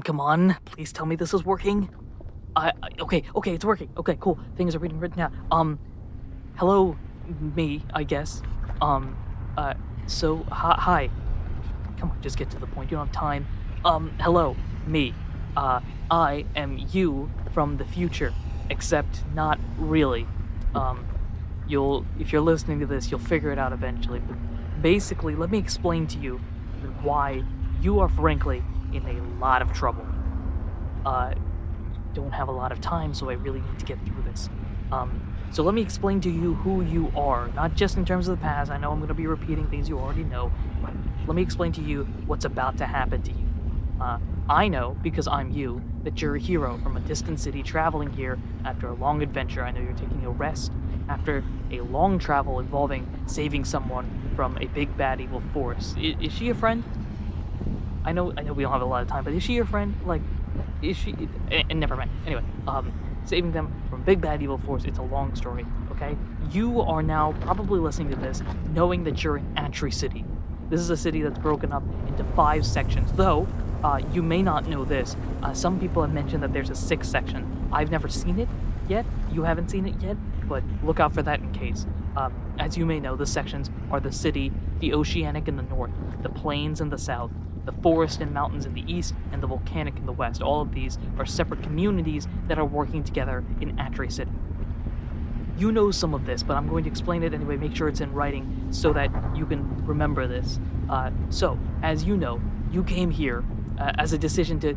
come on. Please tell me this is working. I, I okay, okay, it's working. Okay, cool. Things are being written down. Um, hello, me, I guess. Um, uh, so hi, hi. Come on, just get to the point. You don't have time. Um, hello, me. Uh, I am you from the future, except not really. Um, you'll if you're listening to this, you'll figure it out eventually. But basically, let me explain to you why you are frankly in a lot of trouble. Uh, don't have a lot of time, so I really need to get through this. Um, so let me explain to you who you are, not just in terms of the past. I know I'm going to be repeating things you already know, but let me explain to you what's about to happen to you. Uh, I know, because I'm you, that you're a hero from a distant city traveling here after a long adventure. I know you're taking a rest after a long travel involving saving someone from a big bad evil force. I- is she a friend? I know, I know we don't have a lot of time, but is she your friend? Like, is she? And, and never mind. Anyway, um, saving them from big bad evil force. It's a long story. Okay, you are now probably listening to this, knowing that you're in Atri City. This is a city that's broken up into five sections. Though, uh, you may not know this. Uh, some people have mentioned that there's a sixth section. I've never seen it yet. You haven't seen it yet, but look out for that in case. Um, as you may know, the sections are the city, the oceanic in the north, the plains in the south, the forest and mountains in the east, and the volcanic in the west. All of these are separate communities that are working together in Atri City. You know some of this, but I'm going to explain it anyway, make sure it's in writing so that you can remember this. Uh, so, as you know, you came here uh, as a decision to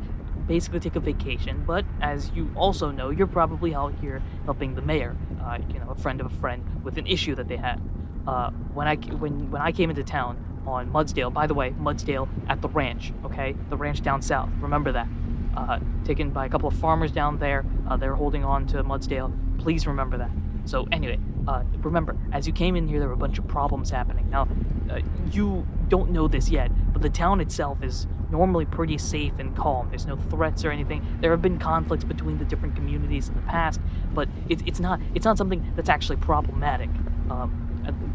basically take a vacation, but as you also know, you're probably out here helping the mayor, uh, you know, a friend of a friend with an issue that they had. Uh, when I when when I came into town on Mudsdale, by the way, Mudsdale at the ranch, okay, the ranch down south. Remember that. Uh, taken by a couple of farmers down there. Uh, they're holding on to Mudsdale. Please remember that. So anyway, uh, remember, as you came in here, there were a bunch of problems happening. Now, uh, you don't know this yet, but the town itself is normally pretty safe and calm. There's no threats or anything. There have been conflicts between the different communities in the past, but it, it's not it's not something that's actually problematic. Um,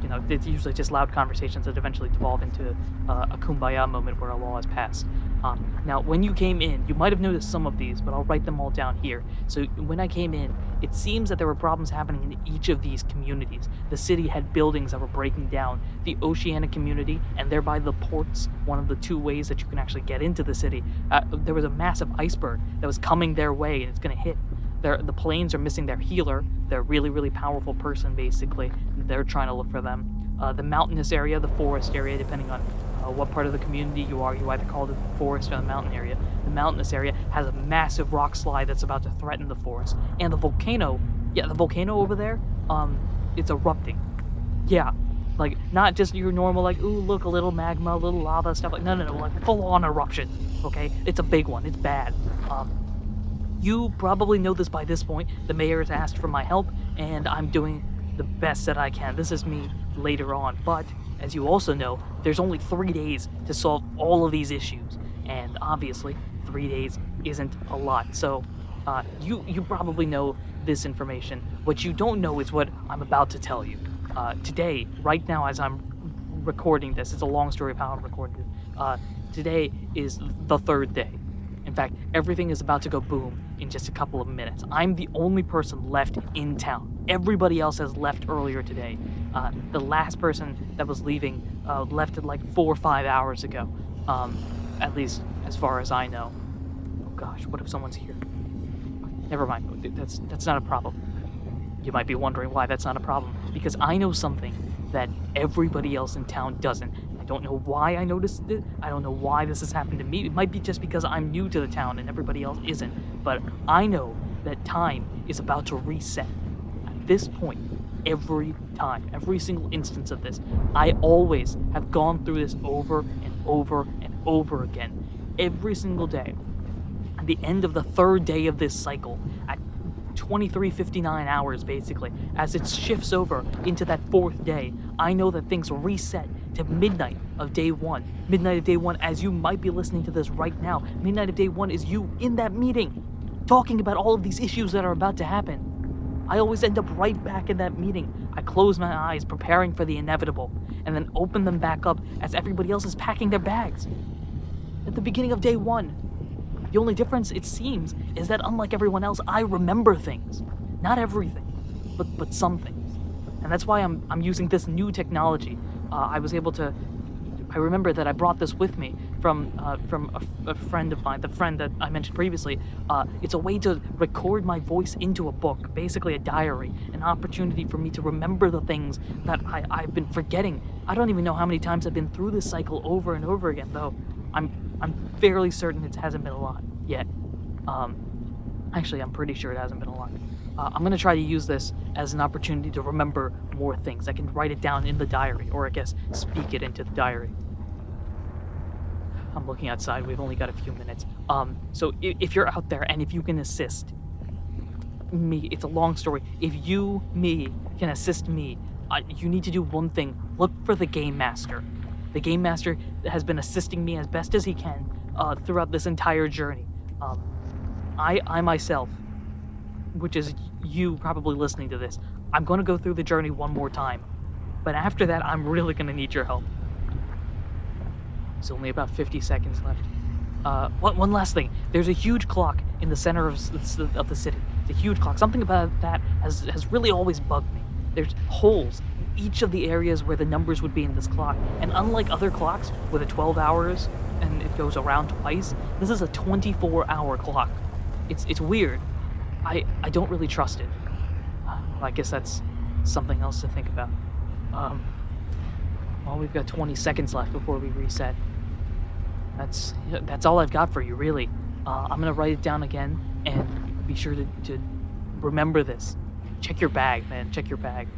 you know, it's usually just loud conversations that eventually devolve into uh, a kumbaya moment where a law is passed. Um, now, when you came in, you might have noticed some of these, but I'll write them all down here. So, when I came in, it seems that there were problems happening in each of these communities. The city had buildings that were breaking down. The oceanic community, and thereby the ports, one of the two ways that you can actually get into the city, uh, there was a massive iceberg that was coming their way, and it's going to hit they're, the plains are missing their healer, their really, really powerful person, basically. They're trying to look for them. Uh, the mountainous area, the forest area, depending on uh, what part of the community you are, you either call it the forest or the mountain area. The mountainous area has a massive rock slide that's about to threaten the forest. And the volcano, yeah, the volcano over there, um, it's erupting. Yeah, like not just your normal like ooh look a little magma, a little lava stuff like no no no like full on eruption. Okay, it's a big one. It's bad. Um, you probably know this by this point. The mayor has asked for my help, and I'm doing the best that I can. This is me later on, but as you also know, there's only three days to solve all of these issues, and obviously, three days isn't a lot. So, uh, you you probably know this information. What you don't know is what I'm about to tell you. Uh, today, right now, as I'm recording this, it's a long story of how I'm recording it. Uh, today is the third day. In fact, everything is about to go boom in just a couple of minutes. I'm the only person left in town. Everybody else has left earlier today. Uh, the last person that was leaving uh, left it like four or five hours ago. Um, at least as far as I know. Oh gosh, what if someone's here? Never mind. That's that's not a problem. You might be wondering why that's not a problem. Because I know something that everybody else in town doesn't. Don't know why I noticed it. I don't know why this has happened to me. It might be just because I'm new to the town and everybody else isn't. But I know that time is about to reset. At this point, every time, every single instance of this, I always have gone through this over and over and over again. Every single day. At the end of the third day of this cycle, at 2359 hours basically as it shifts over into that fourth day i know that things reset to midnight of day one midnight of day one as you might be listening to this right now midnight of day one is you in that meeting talking about all of these issues that are about to happen i always end up right back in that meeting i close my eyes preparing for the inevitable and then open them back up as everybody else is packing their bags at the beginning of day one The only difference, it seems, is that unlike everyone else, I remember things. Not everything, but but some things. And that's why I'm I'm using this new technology. Uh, I was able to. I remember that I brought this with me from uh, from a friend of mine, the friend that I mentioned previously. Uh, it's a way to record my voice into a book, basically a diary, an opportunity for me to remember the things that I, I've been forgetting. I don't even know how many times I've been through this cycle over and over again, though. I'm I'm fairly certain it hasn't been a lot yet. Um, actually, I'm pretty sure it hasn't been a lot. Uh, I'm gonna try to use this as an opportunity to remember more things. I can write it down in the diary, or I guess speak it into the diary. I'm looking outside. We've only got a few minutes. Um, so if, if you're out there and if you can assist me, it's a long story. If you, me, can assist me, uh, you need to do one thing. Look for the game master. The game master has been assisting me as best as he can uh, throughout this entire journey. Um, I, I myself, which is you probably listening to this, I'm going to go through the journey one more time. But after that, I'm really going to need your help. There's only about 50 seconds left. Uh, one, one last thing. There's a huge clock in the center of, of the city. It's a huge clock. Something about that has, has really always bugged me. There's holes in each of the areas where the numbers would be in this clock. And unlike other clocks, with a 12 hours and it goes around twice, this is a 24 hour clock. It's, it's weird. I, I don't really trust it. Uh, I guess that's something else to think about. Um, well, we've got 20 seconds left before we reset. That's that's all I've got for you, really. Uh, I'm gonna write it down again and be sure to, to remember this. Check your bag, man. Check your bag.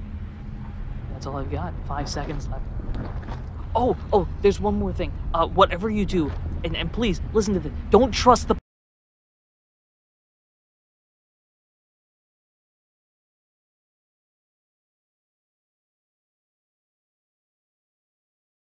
That's all I've got. Five seconds left. Oh, oh, there's one more thing. Uh, whatever you do, and, and please listen to this. Don't trust the